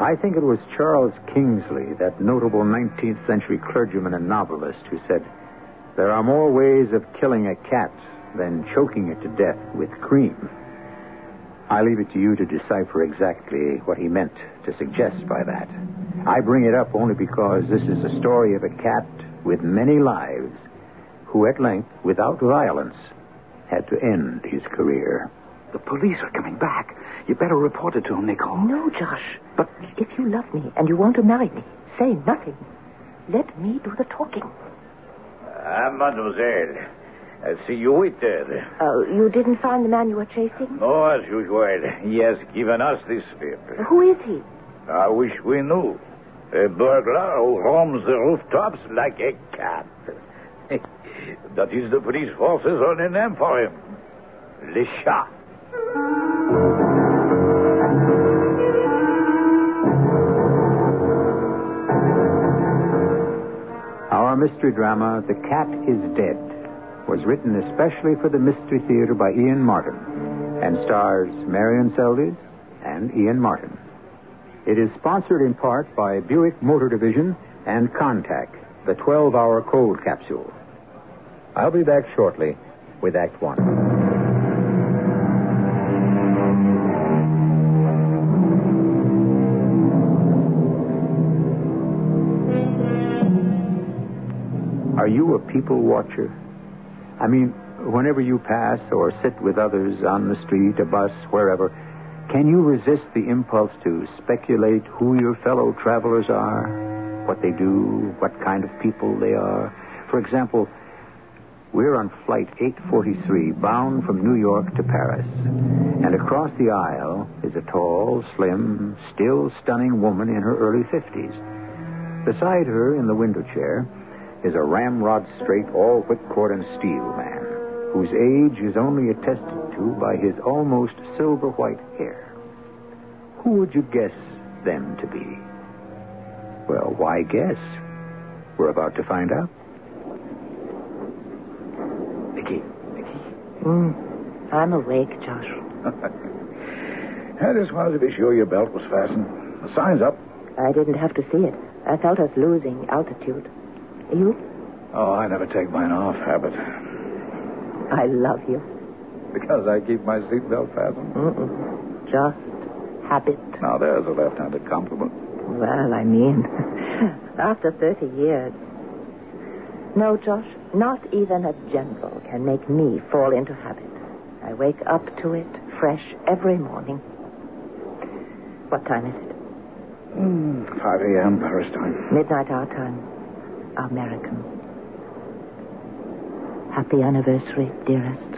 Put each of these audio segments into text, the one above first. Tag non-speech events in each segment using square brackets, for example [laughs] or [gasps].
I think it was Charles Kingsley, that notable 19th century clergyman and novelist, who said, There are more ways of killing a cat than choking it to death with cream. I leave it to you to decipher exactly what he meant to suggest by that. I bring it up only because this is a story of a cat with many lives who, at length, without violence, had to end his career. The police are coming back. You better report it to him, Nicole. No, Josh. But if you love me and you want to marry me, say nothing. Let me do the talking. Ah, mademoiselle. I see you waited. Oh, you didn't find the man you were chasing? No, as usual. He has given us this slip. Who is he? I wish we knew. A burglar who roams the rooftops like a cat. [laughs] that is the police force's only name for him. Le Chat. Our mystery drama, The Cat is Dead, was written especially for the Mystery Theater by Ian Martin and stars Marion Seldes and Ian Martin. It is sponsored in part by Buick Motor Division and Contac, the 12 hour cold capsule. I'll be back shortly with Act One. Are you a people watcher? I mean, whenever you pass or sit with others on the street, a bus, wherever, can you resist the impulse to speculate who your fellow travelers are, what they do, what kind of people they are? For example, we're on flight 843, bound from New York to Paris. And across the aisle is a tall, slim, still stunning woman in her early 50s. Beside her, in the window chair, is a ramrod straight, all whipcord and steel man, whose age is only attested to by his almost silver white hair. Who would you guess them to be? Well, why guess? We're about to find out. Nicky, Nicky. Mm, I'm awake, Josh. I just wanted to be sure your belt was fastened. The sign's up. I didn't have to see it. I felt us losing altitude. You? Oh, I never take mine off, habit. I love you. Because I keep my seatbelt fastened. Mm-mm. Just habit. Now, there's a left-handed compliment. Well, I mean, [laughs] after 30 years. No, Josh, not even a general can make me fall into habit. I wake up to it fresh every morning. What time is it? Mm, 5 a.m. Paris time. Midnight our time. American. Happy anniversary, dearest.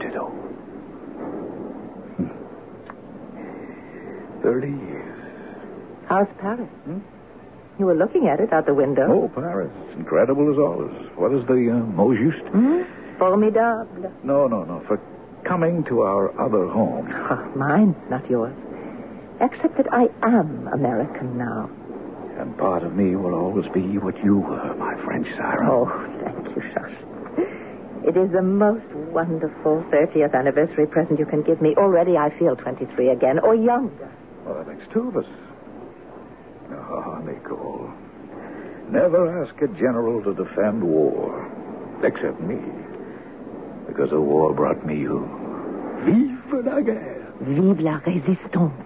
Ditto. Hmm. 30 years. How's Paris? You were looking at it out the window. Oh, Paris. Incredible as always. What is the uh, mot juste? Hmm? Formidable. No, no, no. For coming to our other home. Ah, mine, not yours. Except that I am American now. And part of me will always be what you were, my French siren. Oh, thank you, Josh. It is the most wonderful 30th anniversary present you can give me. Already I feel 23 again, or younger. Well, that makes two of us. Ah, Nicole. Never ask a general to defend war. Except me. Because the war brought me you. Vive la guerre. Vive la résistance.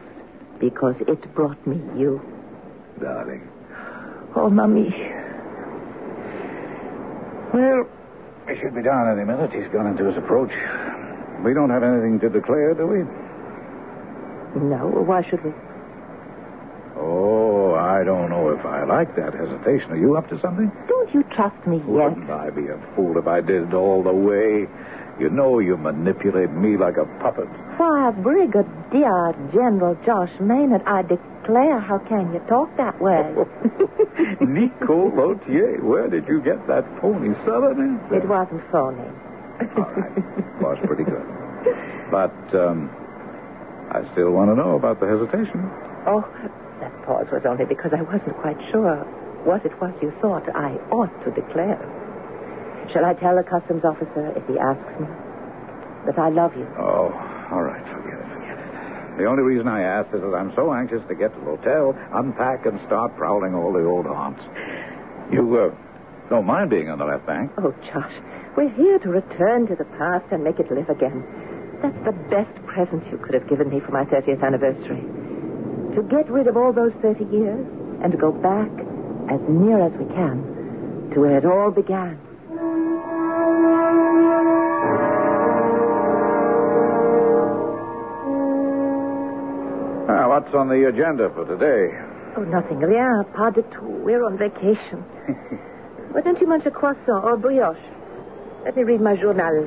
Because it brought me you. Darling, Oh, Mummy. Well, he should be down any minute. He's gone into his approach. We don't have anything to declare, do we? No, why should we? Oh, I don't know if I like that hesitation. Are you up to something? Don't you trust me yet? Wouldn't I be a fool if I did it all the way? You know you manipulate me like a puppet. Why, Brigadier General Josh Maynard, I declare, how can you talk that way? [laughs] Nicole Lautier, where did you get that phony southern accent? it wasn't phony. All right. Was pretty good. But, um, I still want to know about the hesitation. Oh, that pause was only because I wasn't quite sure what it was you thought I ought to declare. Shall I tell the customs officer if he asks me that I love you? Oh, all right. Forget it, forget it. The only reason I asked is that I'm so anxious to get to the hotel, unpack, and start prowling all the old haunts. You, uh, don't mind being on the left bank? Oh, Josh, we're here to return to the past and make it live again. That's the best present you could have given me for my 30th anniversary. To get rid of all those 30 years and to go back as near as we can to where it all began. What's on the agenda for today? Oh, nothing. Rien, ah, pas du tout. We're on vacation. [laughs] Why don't you munch a croissant or brioche? Let me read my journal.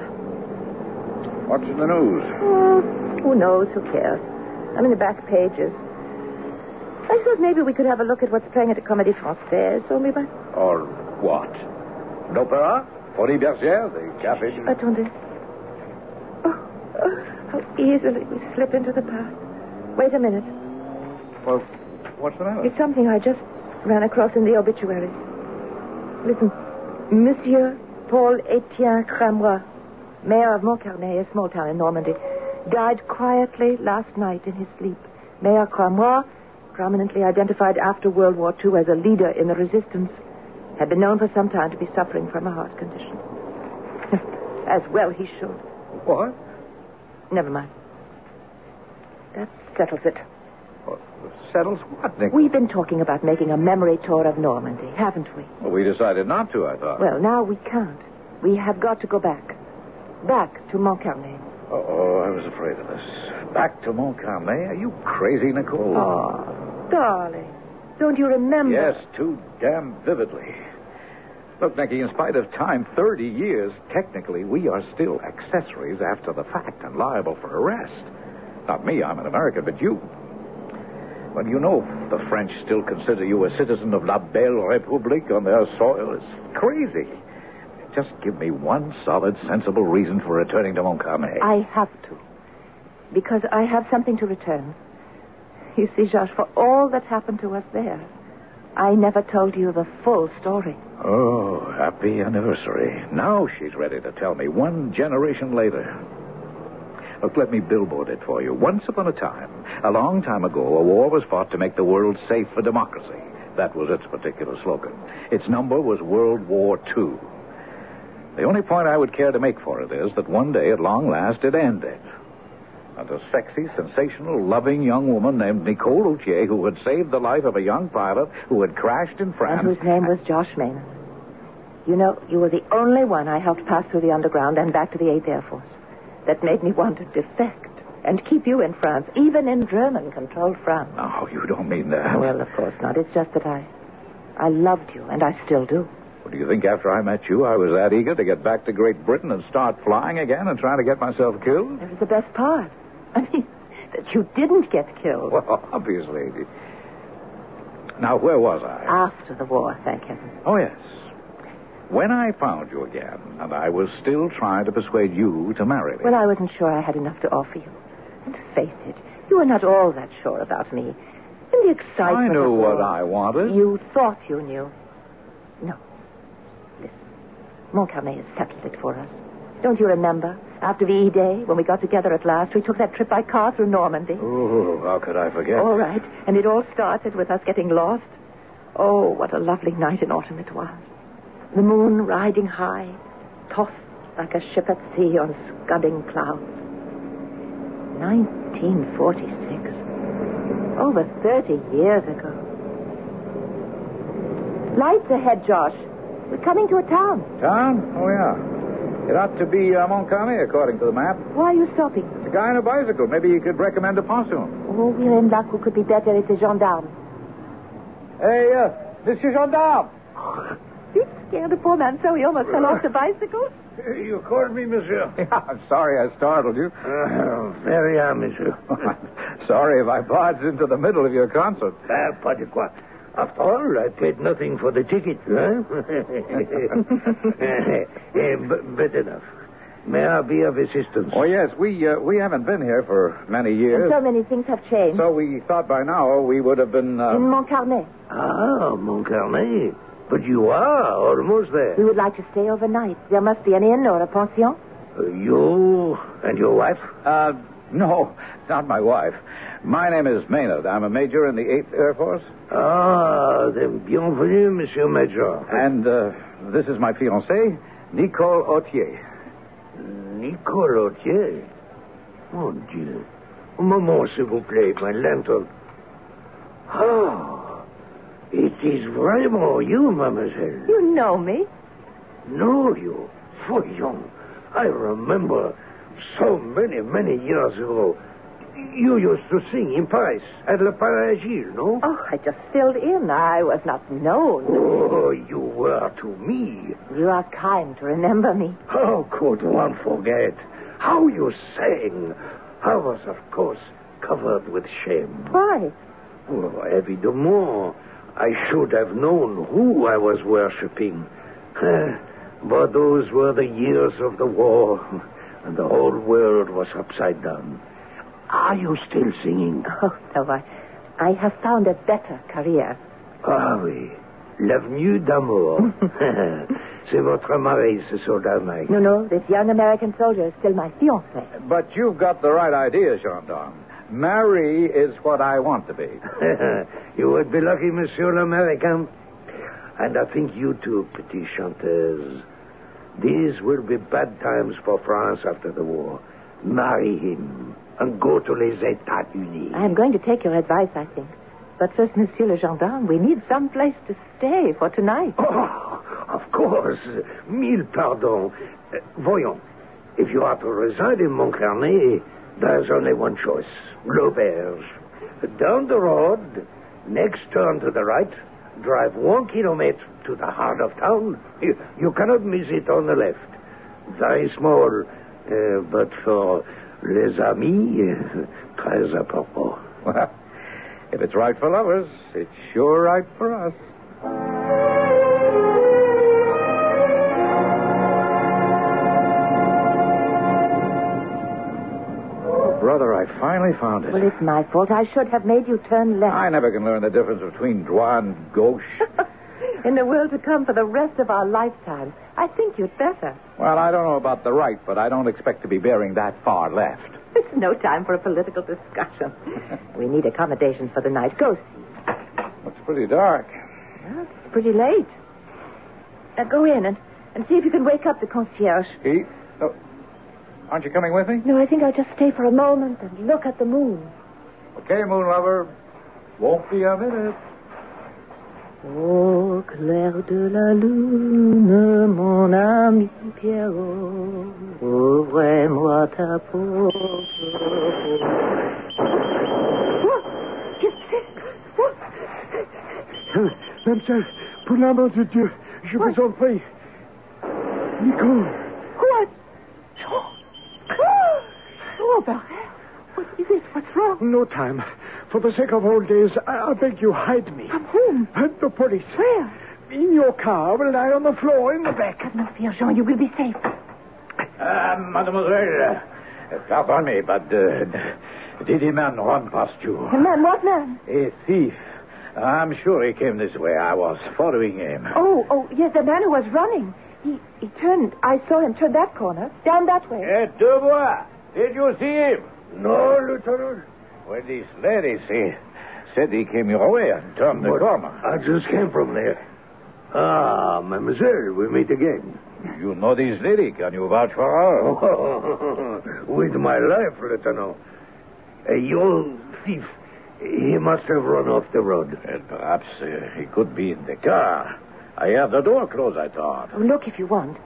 What's in the news? Oh, who knows? Who cares? I'm in the back pages. I thought maybe we could have a look at what's playing at the Comédie Française, only by... Or what? L'opera? Folies Bergère? The café? du- Attendez. Oh, oh, how easily we slip into the past. Wait a minute. Well, what's the matter? It's something I just ran across in the obituaries. Listen. Monsieur Paul Etienne Cramois, mayor of Montcarnet, a small town in Normandy, died quietly last night in his sleep. Mayor Cramois, prominently identified after World War II as a leader in the resistance, had been known for some time to be suffering from a heart condition. [laughs] as well he should. What? Never mind. That settles it. Settles what, Nick? We've been talking about making a memory tour of Normandy, haven't we? Well, we decided not to, I thought. Well, now we can't. We have got to go back. Back to Montcarnet. Oh, I was afraid of this. Back to Montcarnet? Are you crazy, Nicole? Oh, darling. Don't you remember? Yes, too damn vividly. Look, Nicky, in spite of time, 30 years, technically, we are still accessories after the fact and liable for arrest. Not me, I'm an American, but you. Well, you know the French still consider you a citizen of La Belle République on their soil. It's crazy. Just give me one solid, sensible reason for returning to Montcarnet. I have to. Because I have something to return. You see, Josh, for all that happened to us there, I never told you the full story. Oh, happy anniversary. Now she's ready to tell me one generation later. Look, let me billboard it for you. Once upon a time, a long time ago, a war was fought to make the world safe for democracy. That was its particular slogan. Its number was World War II. The only point I would care to make for it is that one day, at long last, it ended. And a sexy, sensational, loving young woman named Nicole Loutier, who had saved the life of a young pilot who had crashed in France. And whose name was Josh Maynard. You know, you were the only one I helped pass through the underground and back to the 8th Air Force. That made me want to defect and keep you in France, even in German-controlled France. Oh, you don't mean that. Well, of course not. It's just that I, I loved you, and I still do. Well, do you think after I met you, I was that eager to get back to Great Britain and start flying again and trying to get myself killed? It was the best part. [laughs] I mean, that you didn't get killed. Well, obviously. Now, where was I? After the war, thank heaven. Oh, yes. When I found you again, and I was still trying to persuade you to marry me. Well, I wasn't sure I had enough to offer you. And face it, you were not all that sure about me. In the excitement. I knew what I wanted. You thought you knew. No. Listen. Montcarnet has settled it for us. Don't you remember? After VE Day, when we got together at last, we took that trip by car through Normandy. Oh, how could I forget? All right. And it all started with us getting lost. Oh, what a lovely night in autumn it was. The moon riding high, tossed like a ship at sea on scudding clouds. 1946. Over 30 years ago. Lights ahead, Josh. We're coming to a town. Town? Oh, yeah. It ought to be uh, Montcarnet, according to the map. Why are you stopping? It's a guy on a bicycle. Maybe you could recommend a pontoon. Oh, we're in luck. Who could be better? It's a gendarme. Hey, uh, Monsieur Gendarme. You scared the poor man so he almost fell off the bicycle. You called me, monsieur? [laughs] Yeah, I'm sorry I startled you. Uh, very well, monsieur. [laughs] sorry if I barged into the middle of your concert. Ah, pas de quoi. After all, I paid nothing for the ticket, huh? [laughs] Eh, but, but enough. May I be of assistance? Oh, yes, we uh, we haven't been here for many years. And so many things have changed. So we thought by now we would have been. Uh... In Montcarnet. Ah, Montcarnet. But you are almost there. We would like to stay overnight. There must be an inn or a pension. Uh, you and your wife? Uh, no, not my wife. My name is Maynard. I'm a major in the 8th Air Force. Ah, then bienvenue, Monsieur Major. And uh, this is my fiancée, Nicole Autier. Nicole Autier? Mon Dieu. Un moment, s'il vous plaît, my lantern. Ah, it is vraiment you, mademoiselle. You know me. Know you? Voyons. I remember so many, many years ago. You used to sing in Paris at Lapin Agile, no? Oh, I just filled in. I was not known. Oh, you were to me. You are kind to remember me. How could one forget? How you sang. I was, of course, covered with shame. Why? Oh, évidemment. I should have known who I was worshipping. But those were the years of the war, [laughs] and the whole world was upside down. Are you still singing? Oh, no, I, I have found a better career. Ah oui. L'avenue d'amour. [laughs] [laughs] C'est votre mari, ce soldat Mike. No, no, this young American soldier is still my fiancé. But you've got the right idea, Gendarme. Marie is what I want to be. [laughs] you would be lucky, Monsieur l'American. And I think you too, petit chanteuse. These will be bad times for France after the war. Marry him and go to les États-Unis. I am going to take your advice, I think. But first, Monsieur le Gendarme, we need some place to stay for tonight. Oh, of course. Mille pardons. Uh, voyons. If you are to reside in Montcarnet, there's only one choice. L'Auberge. Down the road, next turn to the right, drive one kilometer to the heart of town. [laughs] You, you cannot miss it on the left. Very small, uh, but for les amis, [laughs] très important. Well, [laughs] if it's right for lovers, it's sure right for us. I finally found it. Well, it's my fault. I should have made you turn left. I never can learn the difference between droit and gauche. [laughs] In the world to come for the rest of our lifetimes, I think you'd better. well, I don't know about the right, but I don't expect to be bearing that far left. [laughs] It's no time for a political discussion. [laughs] we need accommodations for the night. Go see. Looks pretty dark. Well, it's pretty late. Now go in and, and see if you can wake up the concierge. Pete? Oh, aren't you coming with me? No, I think I'll just stay for a moment and look at the moon. Okay, moon lover. Won't be a minute. Au clair de la lune, mon ami Pierrot, ouvre-moi ta porte. Euh, Mademoiselle, pour l'amour de Dieu, je vous en prie. Nicole. What? Oh, oh What is it? What's wrong? No time. For the sake of old days, I, I beg you, hide me. From whom? Uh, the police. Where? In your car, will lie on the floor in the back. Have no fear, Jean. You will be safe. Uh, mademoiselle, uh, pardon me, but uh, did a man run past you? A man, what man? A thief. I'm sure he came this way. I was following him. Oh, oh, yes, the man who was running. He, he turned. I saw him turn that corner, down that way. Eh, Dubois, did you see him? No, Lieutenant. Well, this lady say, said he came your way and turned the corner. I just came from there. Ah, mademoiselle, we meet again. You know this lady. Can you vouch for her? [laughs] With my life, Lieutenant. A young thief. He must have run off the road. Well, perhaps uh, he could be in the car. I have the door closed, I thought. Look if you want.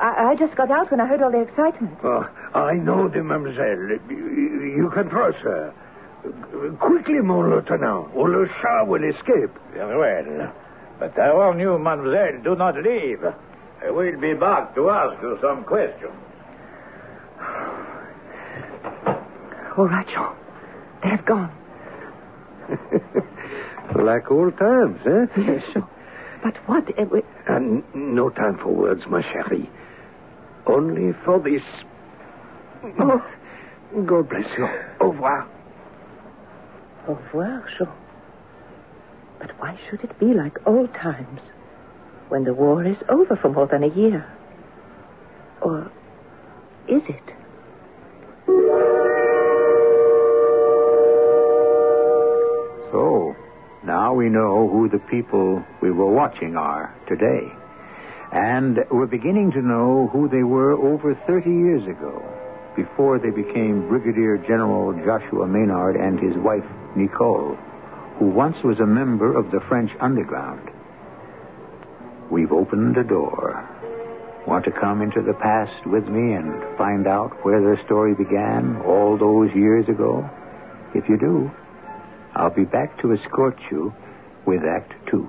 I, I just got out when I heard all the excitement. Oh, I know, the mademoiselle. You, you can trust her. Quickly, mon lieutenant, or le chat will escape. Very well. But I warn you, mademoiselle, do not leave. I will be back to ask you some questions. [sighs] All right, Jean. They've gone. [laughs] like old times, eh? Yes, Jean. But what? Uh, we- And no time for words, ma chérie. Only for this. Oh, God bless you. Au revoir. Au revoir, Jean. But why should it be like old times when the war is over for more than a year? Or is it? So, now we know who the people we were watching are today. And we're beginning to know who they were over 30 years ago, before they became Brigadier General Joshua Maynard and his wife, Nicole, who once was a member of the French underground. We've opened a door. Want to come into the past with me and find out where their story began all those years ago? If you do, I'll be back to escort you with Act Two.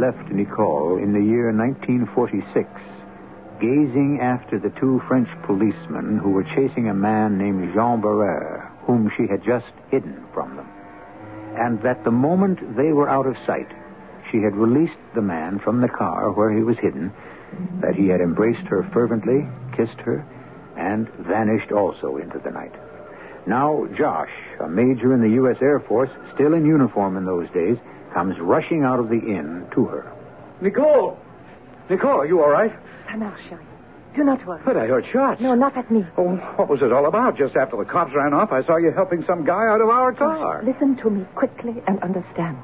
Left Nicole in the year 1946, gazing after the two French policemen who were chasing a man named Jean Barrère, whom she had just hidden from them. And that the moment they were out of sight, she had released the man from the car where he was hidden, that he had embraced her fervently, kissed her, and vanished also into the night. Now, Josh, a major in the U.S. Air Force, still in uniform in those days, comes rushing out of the inn to her. Nicole! Nicole, are you all right? Ça marche, chérie. Do not worry. But I heard shots. No, not at me. Oh, what was it all about? Just after the cops ran off, I saw you helping some guy out of our car. Listen to me quickly and understand.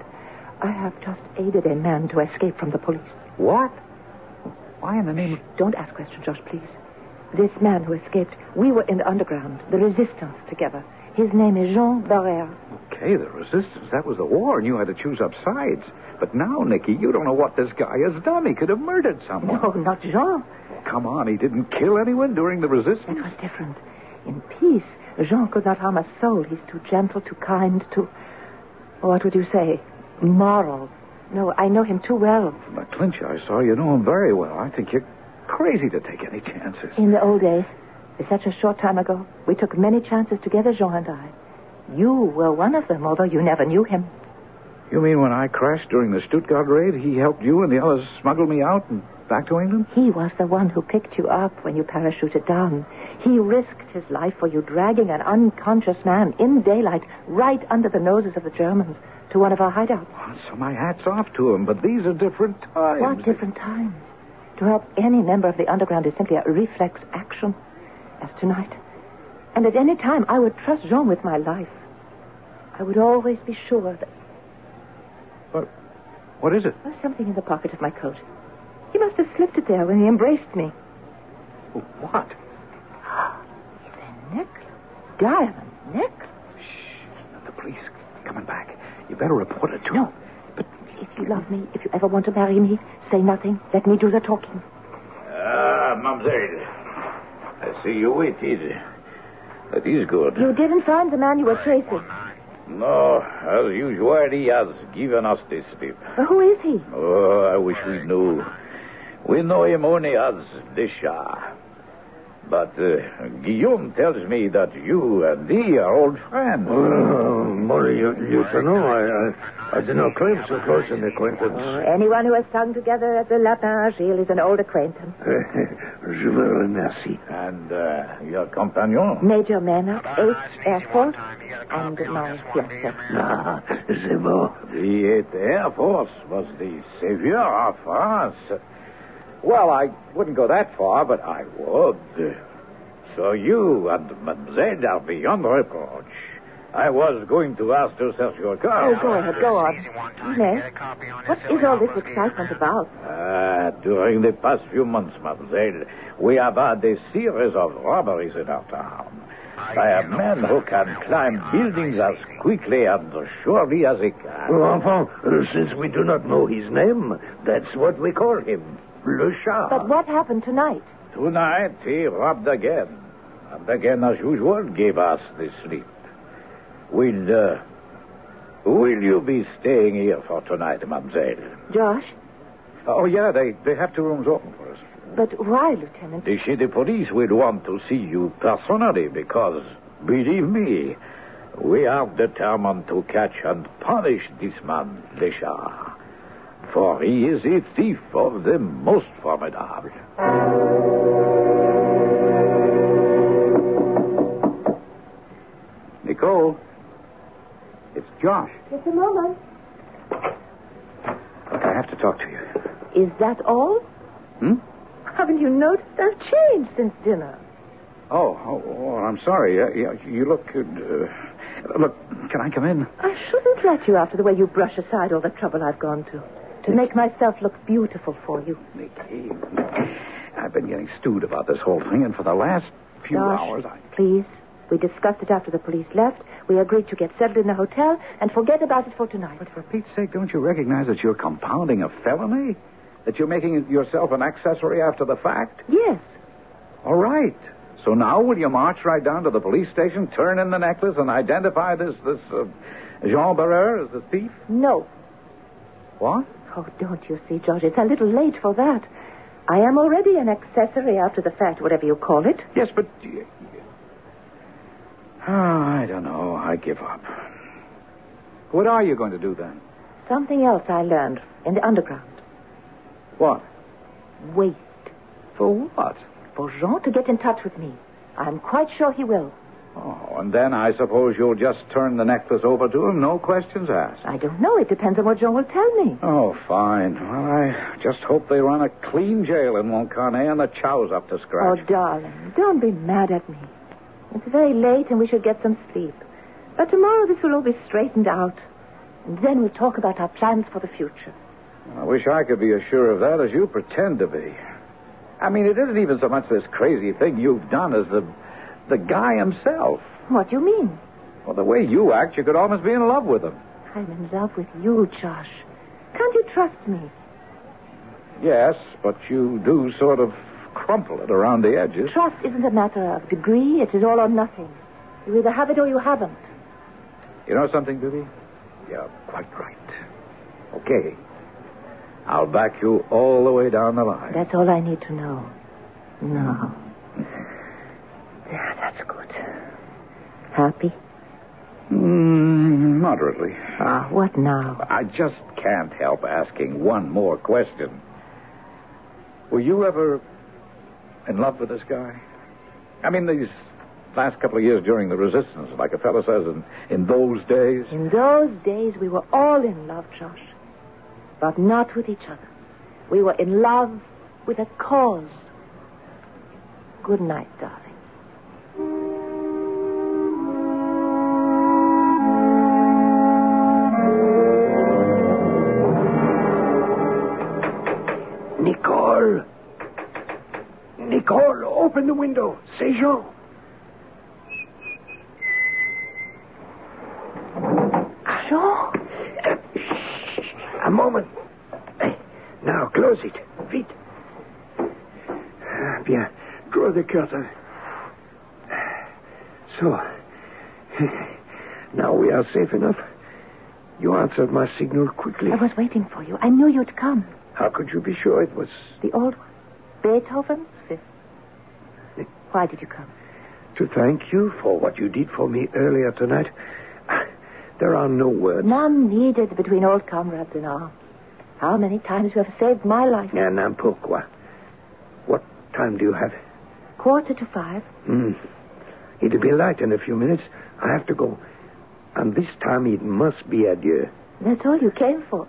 I have just aided a man to escape from the police. What? Why in the name of... Don't ask questions, Josh, please. This man who escaped, we were in the underground, the resistance together. His name is Jean Barrère. Okay, the resistance. That was the war, and you had to choose up sides. But now, Nicky, you don't know what this guy has done. He could have murdered someone. No, not Jean. Come on, he didn't kill anyone during the resistance. It was different. In peace, Jean could not harm a soul. He's too gentle, too kind, too. What would you say? Moral. No, I know him too well. From the clinch I saw, you know him very well. I think you're crazy to take any chances. In the old days, such a short time ago, we took many chances together, Jean and I. You were one of them, although you never knew him. You mean when I crashed during the Stuttgart raid, he helped you and the others smuggle me out and back to England? He was the one who picked you up when you parachuted down. He risked his life for you, dragging an unconscious man in daylight right under the noses of the Germans to one of our hideouts. Well, so my hat's off to him, but these are different times. What different times? To help any member of the underground is simply a reflex action, as tonight. And at any time, I would trust Jean with my life. I would always be sure that What, what is it? there's something in the pocket of my coat. He must have slipped it there when he embraced me. What? [gasps] It's a necklace. Diamond necklace. Shh. The police coming back. You better report it to No. them. But if you love me, if you ever want to marry me, say nothing. Let me do the talking. Ah, mademoiselle. I see you waited. That is good. You didn't find the man you were tracing. No, as usual, he has given us this slip. Well, who is he? Oh, I wish we knew. We know him only as the Shah. But uh, Guillaume tells me that you and he are old friends. Oh, Molly, you, you don't know. I, I, I do not claim so close an acquaintance. Anyone who has sung together at the Lapin Agile is an old acquaintance. [laughs] Je vous remercie. And uh, your companion? Major Maynard, 8th Air Force, and my fiancé. Ah, c'est bon. The 8th Air Force was the savior of France. Well, I wouldn't go that far, but I would. So you and Mademoiselle are beyond reproach. I was going to ask to search your car. Oh, go ahead, go on. Yes. What is all this excitement about? Ah, during the past few months, mademoiselle, we have had a series of robberies in our town. By a man who can climb buildings as quickly and surely as he can. Enfin, uh, since we do not know his name, that's what we call him. Le Chat. But what happened tonight? Tonight he robbed again. And again, as usual, gave us the slip. Will, uh, will you be staying here for tonight, mademoiselle? Josh? Oh, yeah, they, they have two rooms open for us. But why, Lieutenant? The city police will want to see you personally because, believe me, we are determined to catch and punish this man, Le Chat. For he is a thief of the most formidable. Nicole, it's Josh. Just a moment. Look, I have to talk to you. Is that all? Hmm? Haven't you noticed I've changed since dinner? Oh, oh, oh I'm sorry. Uh, you, you look. Uh, look, can I come in? I shouldn't let you after the way you brush aside all the trouble I've gone to. To make myself look beautiful for you. Nicky, I've been getting stewed about this whole thing, and for the last few Josh, hours, I. please. We discussed it after the police left. We agreed to get settled in the hotel and forget about it for tonight. But for Pete's sake, don't you recognize that you're compounding a felony? That you're making yourself an accessory after the fact? Yes. All right. So now will you march right down to the police station, turn in the necklace, and identify this this uh, Jean Barrère as the thief? No. What? Oh, don't you see, George? It's a little late for that. I am already an accessory after the fact, whatever you call it. Yes, but. Oh, I don't know. I give up. What are you going to do then? Something else I learned in the underground. What? Wait For what? for Jean to get in touch with me. I'm quite sure he will. Oh, and then I suppose you'll just turn the necklace over to him, no questions asked. I don't know. It depends on what Jean will tell me. Oh, fine. Well, I just hope they run a clean jail in Montcarnet and the chow's up to scratch. Oh, darling, don't be mad at me. It's very late and we should get some sleep. But tomorrow this will all be straightened out. And then we'll talk about our plans for the future. I wish I could be as sure of that as you pretend to be. I mean, it isn't even so much this crazy thing you've done as the the guy himself. What do you mean? Well, the way you act, you could almost be in love with him. I'm in love with you, Josh. Can't you trust me? Yes, but you do sort of crumple it around the edges. Trust isn't a matter of degree. It is all or nothing. You either have it or you haven't. You know something, Bibby? You're quite right. Okay. I'll back you all the way down the line. That's all I need to know. No. Yeah, that's good. Happy? Mm, moderately. Ah, what now? I just can't help asking one more question. Were you ever in love with this guy? I mean, these last couple of years during the resistance, like a fellow says, in, in those days. In those days, we were all in love, Josh. But not with each other. We were in love with a cause. Good night, darling. Open the window. C'est Jean. Jean? A moment. Now, close it. Vite. Ah, Bien. Draw the curtain. So. [laughs] Now we are safe enough. You answered my signal quickly. I was waiting for you. I knew you'd come. How could you be sure it was The old one. Beethoven's fifth. Why did you come? to thank you for what you did for me earlier tonight? [sighs] There are no words. None needed between old comrades and arms. How many times you have saved my life? And um, pourquoi? What time do you have? Quarter to five. Hmm. It'll be light in a few minutes. I have to go. And this time it must be adieu. That's all you came for.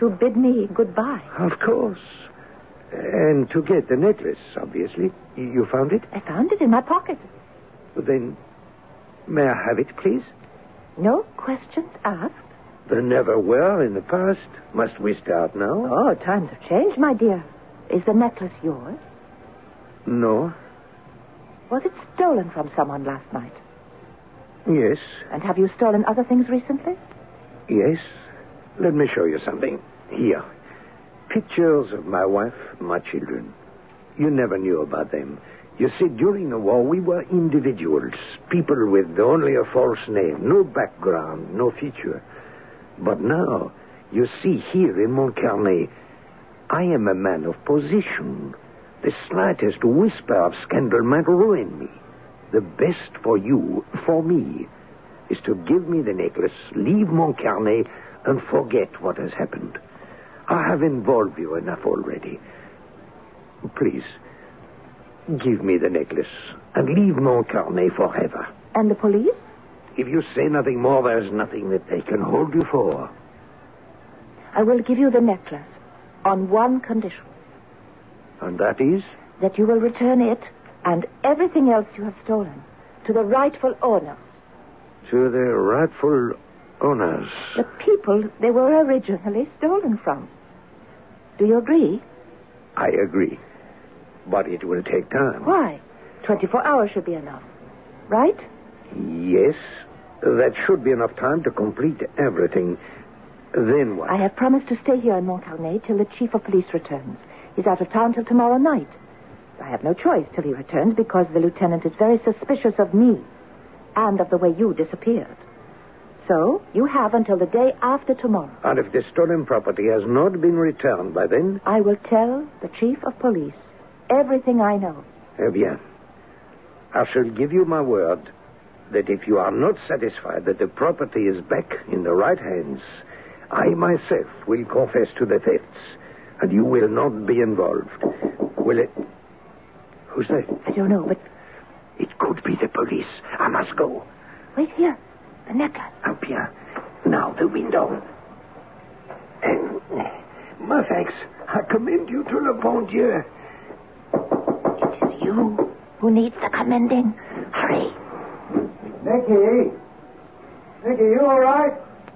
To bid me goodbye. Of course. And to get the necklace, obviously. You found it? I found it in my pocket. Then, may I have it, please? No questions asked? There never were in the past. Must we start now? Oh, times have changed, my dear. Is the necklace yours? No. Was it stolen from someone last night? Yes. And have you stolen other things recently? Yes. Let me show you something. Here. Pictures of my wife my children. You never knew about them. You see, during the war, we were individuals, people with only a false name, no background, no future. But now, you see here in Montcarnet, I am a man of position. The slightest whisper of scandal might ruin me. The best for you, for me, is to give me the necklace, leave Montcarnet, and forget what has happened. I have involved you enough already. Please, give me the necklace and leave Montcarnet forever. And the police? If you say nothing more, there's nothing that they can hold you for. I will give you the necklace on one condition And that is? that you will return it and everything else you have stolen to the rightful owners, To the rightful owners. the people they were originally stolen from. Do you agree? I agree. But it will take time. Why? 24 hours should be enough. Right? Yes, that should be enough time to complete everything. Then what? I have promised to stay here in Montcarnet till the chief of police returns. He's out of town till tomorrow night. I have no choice till he returns because the lieutenant is very suspicious of me and of the way you disappeared. So you have until the day after tomorrow. And if the stolen property has not been returned by then, I will tell the chief of police everything I know. eh bien. I shall give you my word that if you are not satisfied that the property is back in the right hands, I myself will confess to the thefts, and you will not be involved. Will it? Who's that? I don't know, but It could be the police. I must go. wait here. The necklace. Up here. Now, the window. And, eh, my thanks. I commend you to Le Bon Dieu. It is you who needs the commending. Hurry. Nicky! Nicky, you all right?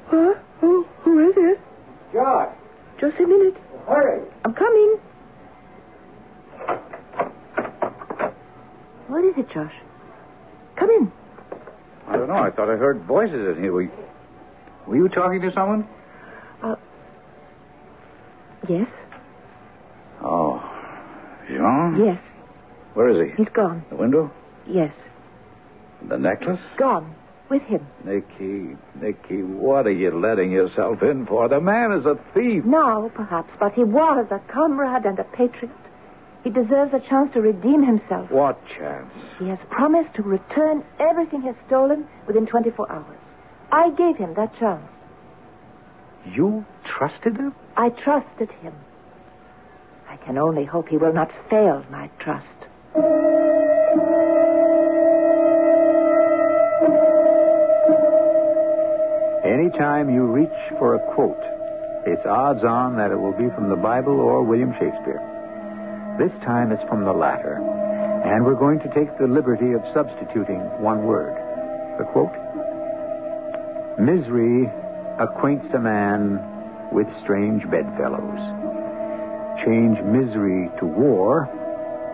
Huh? Who, who is it? Josh, Just a minute. hurry. I'm coming. What is it, Josh? Come in. I don't know. I thought I heard voices in here. Were, were you talking to someone? Uh, Yes? Oh. Jean? Yes. Where is he? He's gone. The window? Yes. The necklace? Gone. With him. Nicky, Nicky, what are you letting yourself in for? The man is a thief. Now, perhaps, but he was a comrade and a patriot. He deserves a chance to redeem himself. What chance? He has promised to return everything he has stolen within 24 hours. I gave him that chance. You trusted him? I trusted him. I can only hope he will not fail my trust. Anytime you reach for a quote, it's odds on that it will be from the Bible or William Shakespeare. This time it's from the latter. And we're going to take the liberty of substituting one word. The quote Misery acquaints a man with strange bedfellows. Change misery to war,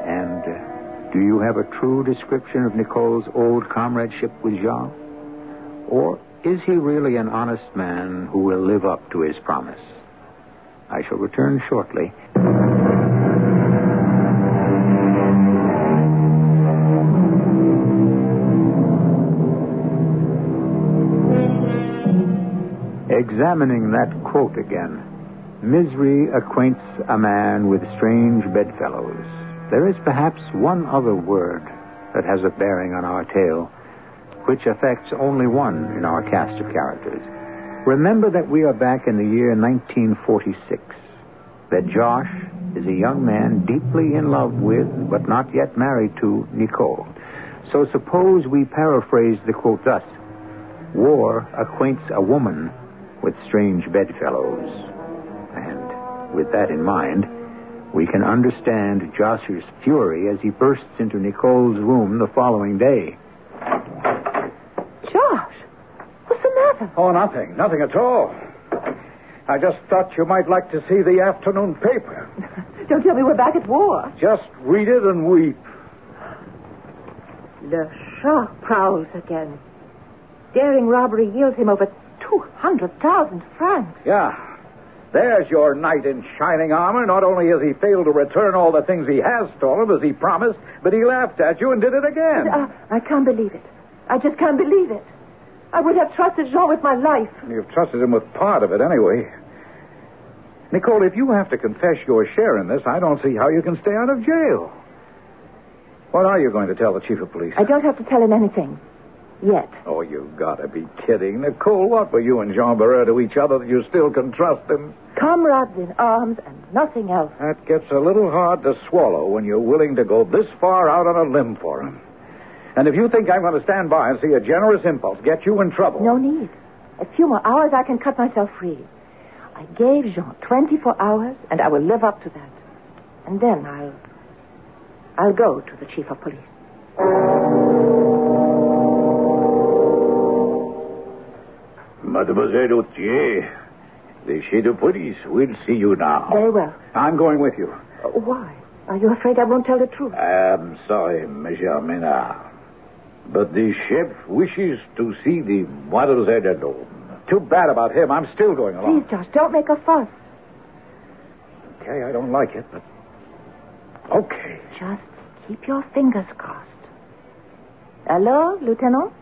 and do you have a true description of Nicole's old comradeship with Jean? Or is he really an honest man who will live up to his promise? I shall return shortly. Examining that quote again. Misery acquaints a man with strange bedfellows. There is perhaps one other word that has a bearing on our tale which affects only one in our cast of characters. Remember that we are back in the year 1946. That Josh is a young man deeply in love with, but not yet married to, Nicole. So suppose we paraphrase the quote thus War acquaints a woman with strange bedfellows. And with that in mind, we can understand Josh's fury as he bursts into Nicole's room the following day. Josh, what's the matter? Oh, nothing. Nothing at all. I just thought you might like to see the afternoon paper. [laughs] Don't tell me we're back at war. Just read it and weep. Le Chat prowls again. Daring robbery yields him over 200,000 francs. Yeah. There's your knight in shining armor. Not only has he failed to return all the things he has stolen as he promised, but he laughed at you and did it again. Uh, I can't believe it. I just can't believe it. I would have trusted Jean with my life. You've trusted him with part of it anyway. Nicole, if you have to confess your share in this, I don't see how you can stay out of jail. What are you going to tell the chief of police? I don't have to tell him anything. Yet. Oh, you've got to be kidding. Nicole, what were you and Jean Barrère to each other that you still can trust him? Comrades in arms and nothing else. That gets a little hard to swallow when you're willing to go this far out on a limb for him. And if you think I'm going to stand by and see a generous impulse get you in trouble. No need. A few more hours, I can cut myself free. I gave Jean 24 hours, and I will live up to that. And then I'll. I'll go to the chief of police. Mademoiselle Autier, the chief of police will see you now. Very well. I'm going with you. Uh, why? Are you afraid I won't tell the truth? I'm sorry, Monsieur Maynard. But the chef wishes to see the Mademoiselle alone. Too bad about him. I'm still going along. Please, Josh, don't make a fuss. Okay, I don't like it, but. Okay. Just keep your fingers crossed. Hello, Lieutenant?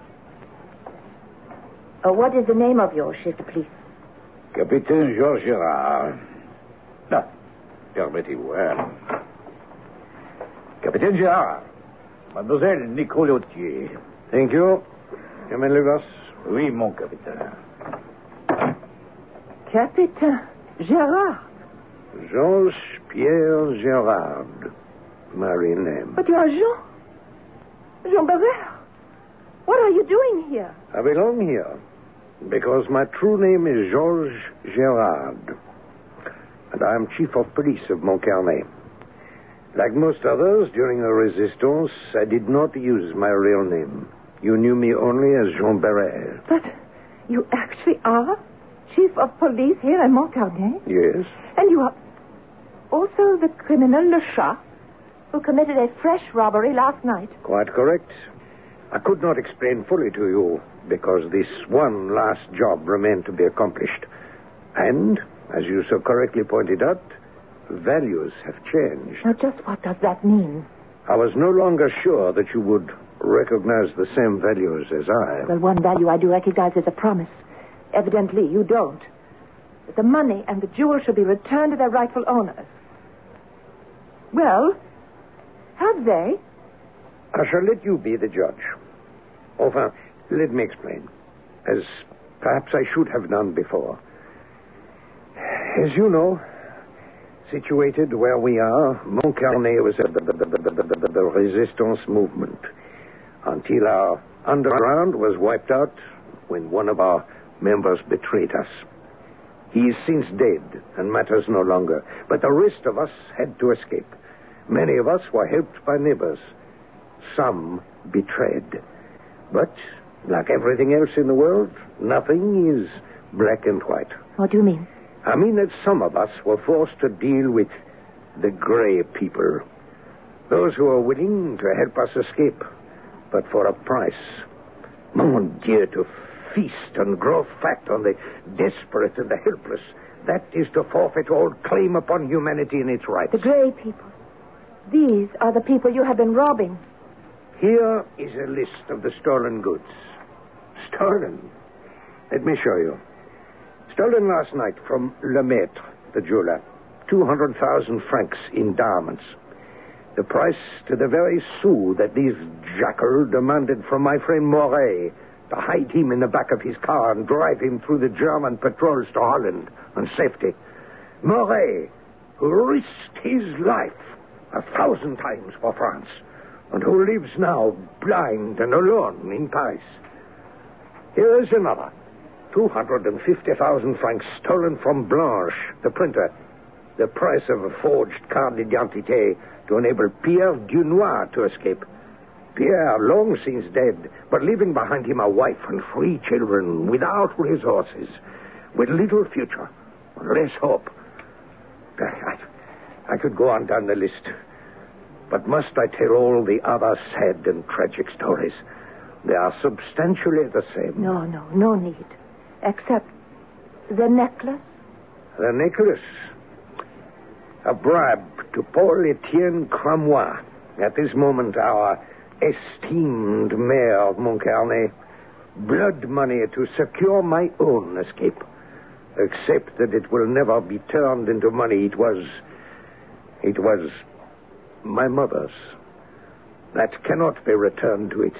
Uh, what is the name of your shift, please? Capitaine Georges Gerard. No, permettez-moi. Capitaine Gerard. Mademoiselle Nicole Autier. Thank you. Come and leave us. Oui, mon capitaine. Capitaine Gerard. Jean-Pierre Gerard. My real name. But you are Jean. Jean Barrère. What are you doing here? I belong here because my true name is Georges Gerard. And I am chief of police of Montcarnet. Like most others, during the resistance, I did not use my real name. You knew me only as Jean Barrère. But you actually are chief of police here in Montcarnet? Yes. And you are also the criminal Le Chat, who committed a fresh robbery last night. Quite correct. I could not explain fully to you because this one last job remained to be accomplished. And, as you so correctly pointed out, values have changed. Now, just what does that mean? I was no longer sure that you would recognize the same values as I. Well, one value I do recognize is a promise. Evidently, you don't. That the money and the jewels should be returned to their rightful owners. Well, have they? I shall let you be the judge. Enfin, let me explain, as perhaps I should have done before. As you know, situated where we are, Montcarnet was at the, the, the, the, resistance movement until our underground was wiped out when one of our members betrayed us. He is since dead and matters no longer, but the rest of us had to escape. Many of us were helped by neighbors. Some betrayed. But, like everything else in the world, nothing is black and white. What do you mean? I mean that some of us were forced to deal with the gray people. Those who are willing to help us escape, but for a price. Mon Dieu, to feast and grow fat on the desperate and the helpless. That is to forfeit all claim upon humanity and its rights. The gray people. These are the people you have been robbing. Here is a list of the stolen goods. Stolen? Let me show you. Stolen last night from Lemaitre, the jeweler. 200,000 francs in diamonds. The price to the very sou that these jackal demanded from my friend Moret to hide him in the back of his car and drive him through the German patrols to Holland on safety. Moret, who risked his life a thousand times for France, and who lives now blind and alone in Paris. Here is another. 250,000 francs stolen from Blanche, the printer. The price of a forged carte d'identité to enable Pierre Dunois to escape. Pierre, long since dead, but leaving behind him a wife and three children without resources, with little future, less hope. I, I could go on down the list. But must I tell all the other sad and tragic stories? They are substantially the same. No, no, no need. Except the necklace. The necklace. A bribe to Paul Etienne Cramois. At this moment, our esteemed mayor of Montcarnet. Blood money to secure my own escape. Except that it will never be turned into money. It was. It was my mother's. That cannot be returned to its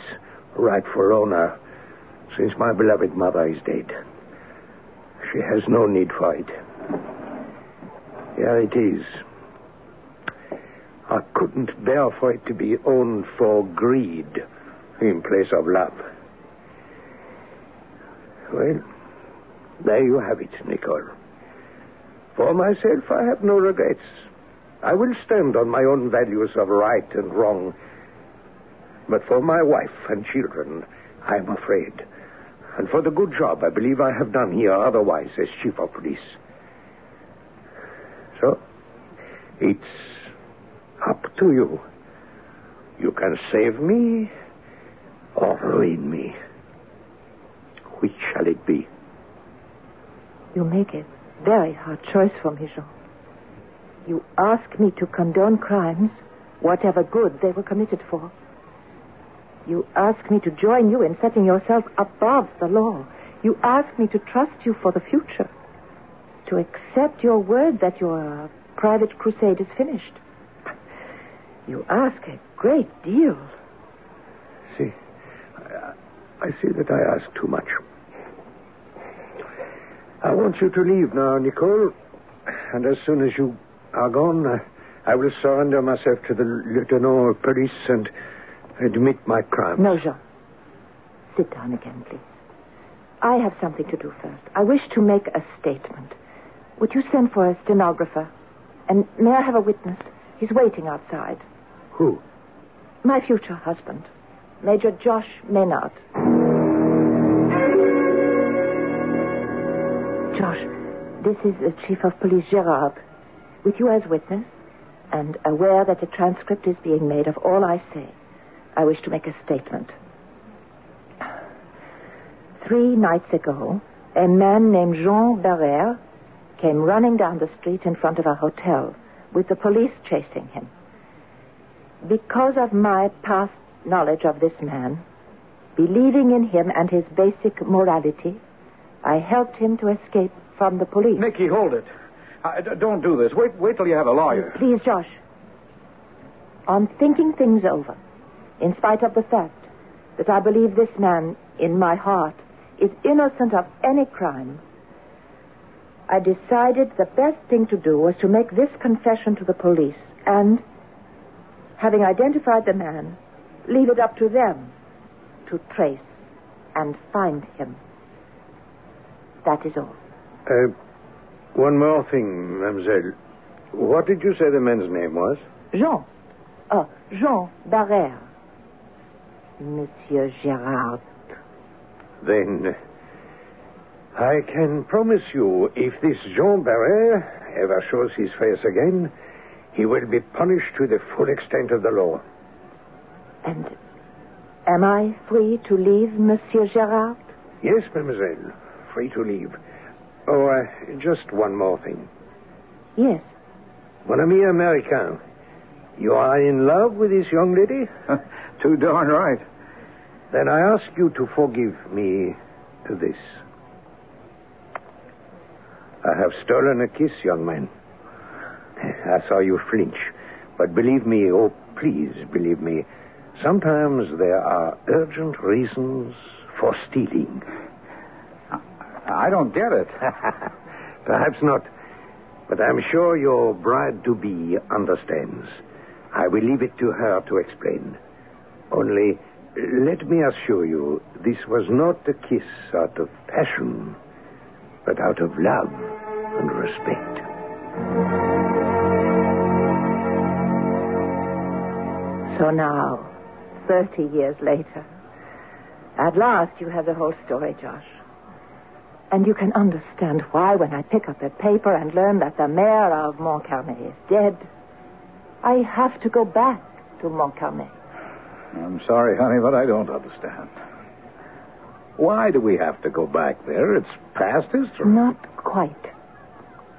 rightful owner since my beloved mother is dead. She has no need for it. Here it is. I couldn't bear for it to be owned for greed in place of love. Well, there you have it, Nicole. For myself, I have no regrets. I will stand on my own values of right and wrong. But for my wife and children, I am afraid. And for the good job I believe I have done here otherwise as chief of police. So, it's up to you. You can save me or ruin me. Which shall it be? You make a very hard choice for me, Jean. You ask me to condone crimes, whatever good they were committed for. You ask me to join you in setting yourself above the law. You ask me to trust you for the future. To accept your word that your private crusade is finished. You ask a great deal. See, I, see that I ask too much. I want you to leave now, Nicole. And as soon as you are gone, I, I will surrender myself to the lieutenant of police and admit my crime. No, Jean. Sit down again, please. I have something to do first. I wish to make a statement. Would you send for a stenographer? And may I have a witness? He's waiting outside. Who? My future husband, Major Josh Maynard. Josh, this is the Chief of Police Gerard. With you as witness, and aware that a transcript is being made of all I say, I wish to make a statement. Three nights ago, a man named Jean Barrère came running down the street in front of a hotel with the police chasing him. Because of my past knowledge of this man, believing in him and his basic morality, I helped him to escape from the police. Nicky, hold it. Uh, d- don't do this. Wait, wait till you have a lawyer. Please, Josh. On thinking things over, in spite of the fact that I believe this man, in my heart, is innocent of any crime, I decided the best thing to do was to make this confession to the police and, having identified the man, leave it up to them to trace and find him. That is all. Uh, one more thing, mademoiselle. What did you say the man's name was? Jean. Oh, Jean Barrère. Monsieur Gerard. Then I can promise you, if this Jean Barrère ever shows his face again, he will be punished to the full extent of the law. And am I free to leave Monsieur Gerard? Yes, mademoiselle. Free to leave. Oh, uh, just one more thing. Yes. Mon ami Americain, you are in love with this young lady? [laughs] Too darn right. Then I ask you to forgive me this. I have stolen a kiss, young man. I saw you flinch. But believe me, oh, please believe me, sometimes there are urgent reasons for stealing. I don't get it. [laughs] Perhaps not. But I'm sure your bride to be understands. I will leave it to her to explain. Only, let me assure you, this was not a kiss out of passion, but out of love and respect. So now, 30 years later. At last, you have the whole story, Josh. And you can understand why, when I pick up that paper and learn that the mayor of Montcarnet is dead, I have to go back to Montcarnet. I'm sorry, honey, but I don't understand. Why do we have to go back there? It's past history. Not quite.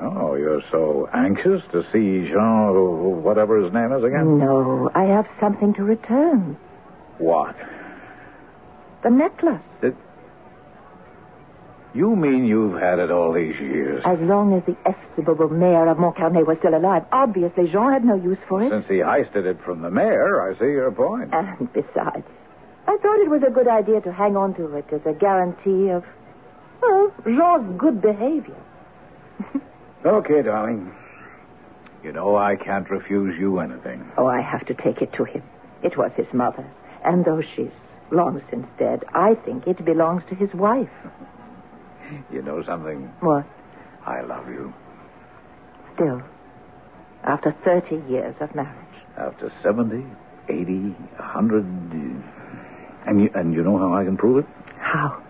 Oh, you're so anxious to see Jean, whatever his name is again? No, I have something to return. What? The necklace. It... You mean you've had it all these years? As long as the estimable mayor of Montcarnet was still alive. Obviously, Jean had no use for it. Since he heisted it from the mayor, I see your point. And besides, I thought it was a good idea to hang on to it as a guarantee of, well, Jean's good behavior. [laughs] okay, darling. You know I can't refuse you anything. Oh, I have to take it to him. It was his mother. And though she's long since dead, I think it belongs to his wife. [laughs] [laughs] You know something? What? I love you. Still, after 30 years of marriage. After 70, 80, 100. And you, and you know how I can prove it? How?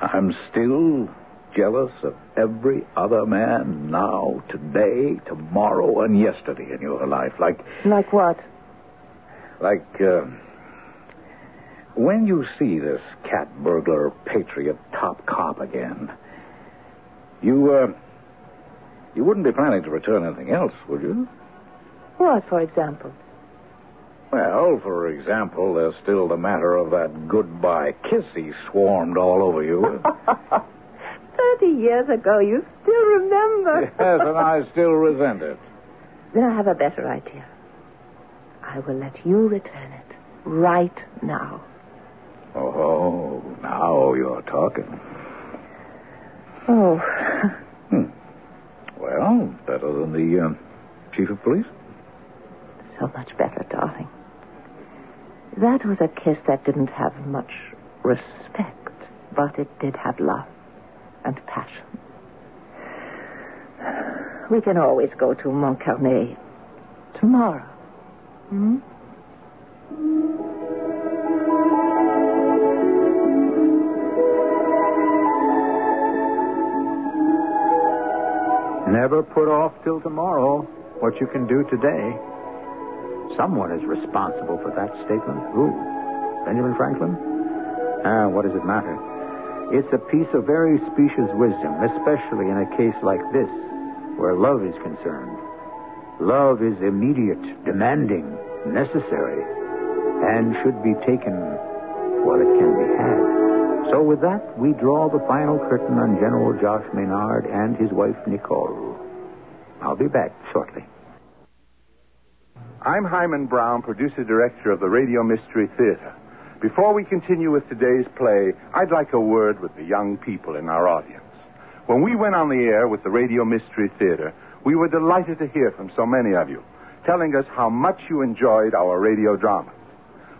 I'm still jealous of every other man now, today, tomorrow, and yesterday in your life. Like. Like what? Like, uh, when you see this cat burglar patriot top cop again, you, uh, you wouldn't be planning to return anything else, would you? What, for example? Well, for example, there's still the matter of that goodbye kiss he swarmed all over you. [laughs] Thirty years ago, you still remember. [laughs] yes, and I still resent it. Then I have a better idea. I will let you return it right now. Oh, now you're talking. Oh. Hmm. Well, better than the uh, chief of police? So much better, darling. That was a kiss that didn't have much respect, but it did have love and passion. We can always go to Montcarnet tomorrow. Hmm? Never put off till tomorrow what you can do today. Someone is responsible for that statement. Who? Benjamin Franklin? Ah, what does it matter? It's a piece of very specious wisdom, especially in a case like this, where love is concerned. Love is immediate, demanding, necessary, and should be taken while it can be had. So with that, we draw the final curtain on General Josh Maynard and his wife, Nicole. I'll be back shortly. I'm Himan Brown, producer director of the Radio Mystery Theater. Before we continue with today's play, I'd like a word with the young people in our audience. When we went on the air with the Radio Mystery Theater, we were delighted to hear from so many of you, telling us how much you enjoyed our radio dramas.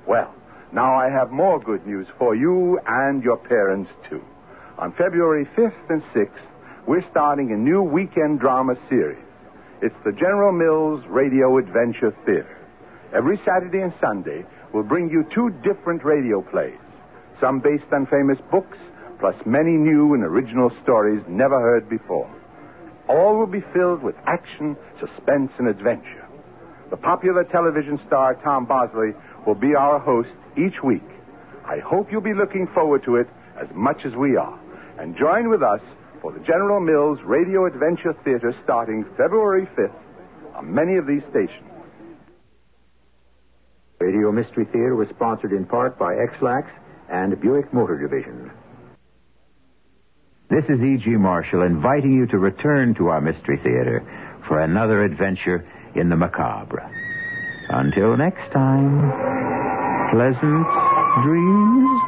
Well, now I have more good news for you and your parents, too. On February 5th and 6th, we're starting a new weekend drama series. It's the General Mills Radio Adventure Theater. Every Saturday and Sunday, we'll bring you two different radio plays, some based on famous books, plus many new and original stories never heard before. All will be filled with action, suspense, and adventure. The popular television star Tom Bosley will be our host each week. I hope you'll be looking forward to it as much as we are. And join with us for the General Mills Radio Adventure Theater starting February 5th on many of these stations. Radio Mystery Theater was sponsored in part by Ex-Lax and Buick Motor Division. This is E.G. Marshall inviting you to return to our Mystery Theater for another adventure in the macabre. Until next time, pleasant dreams.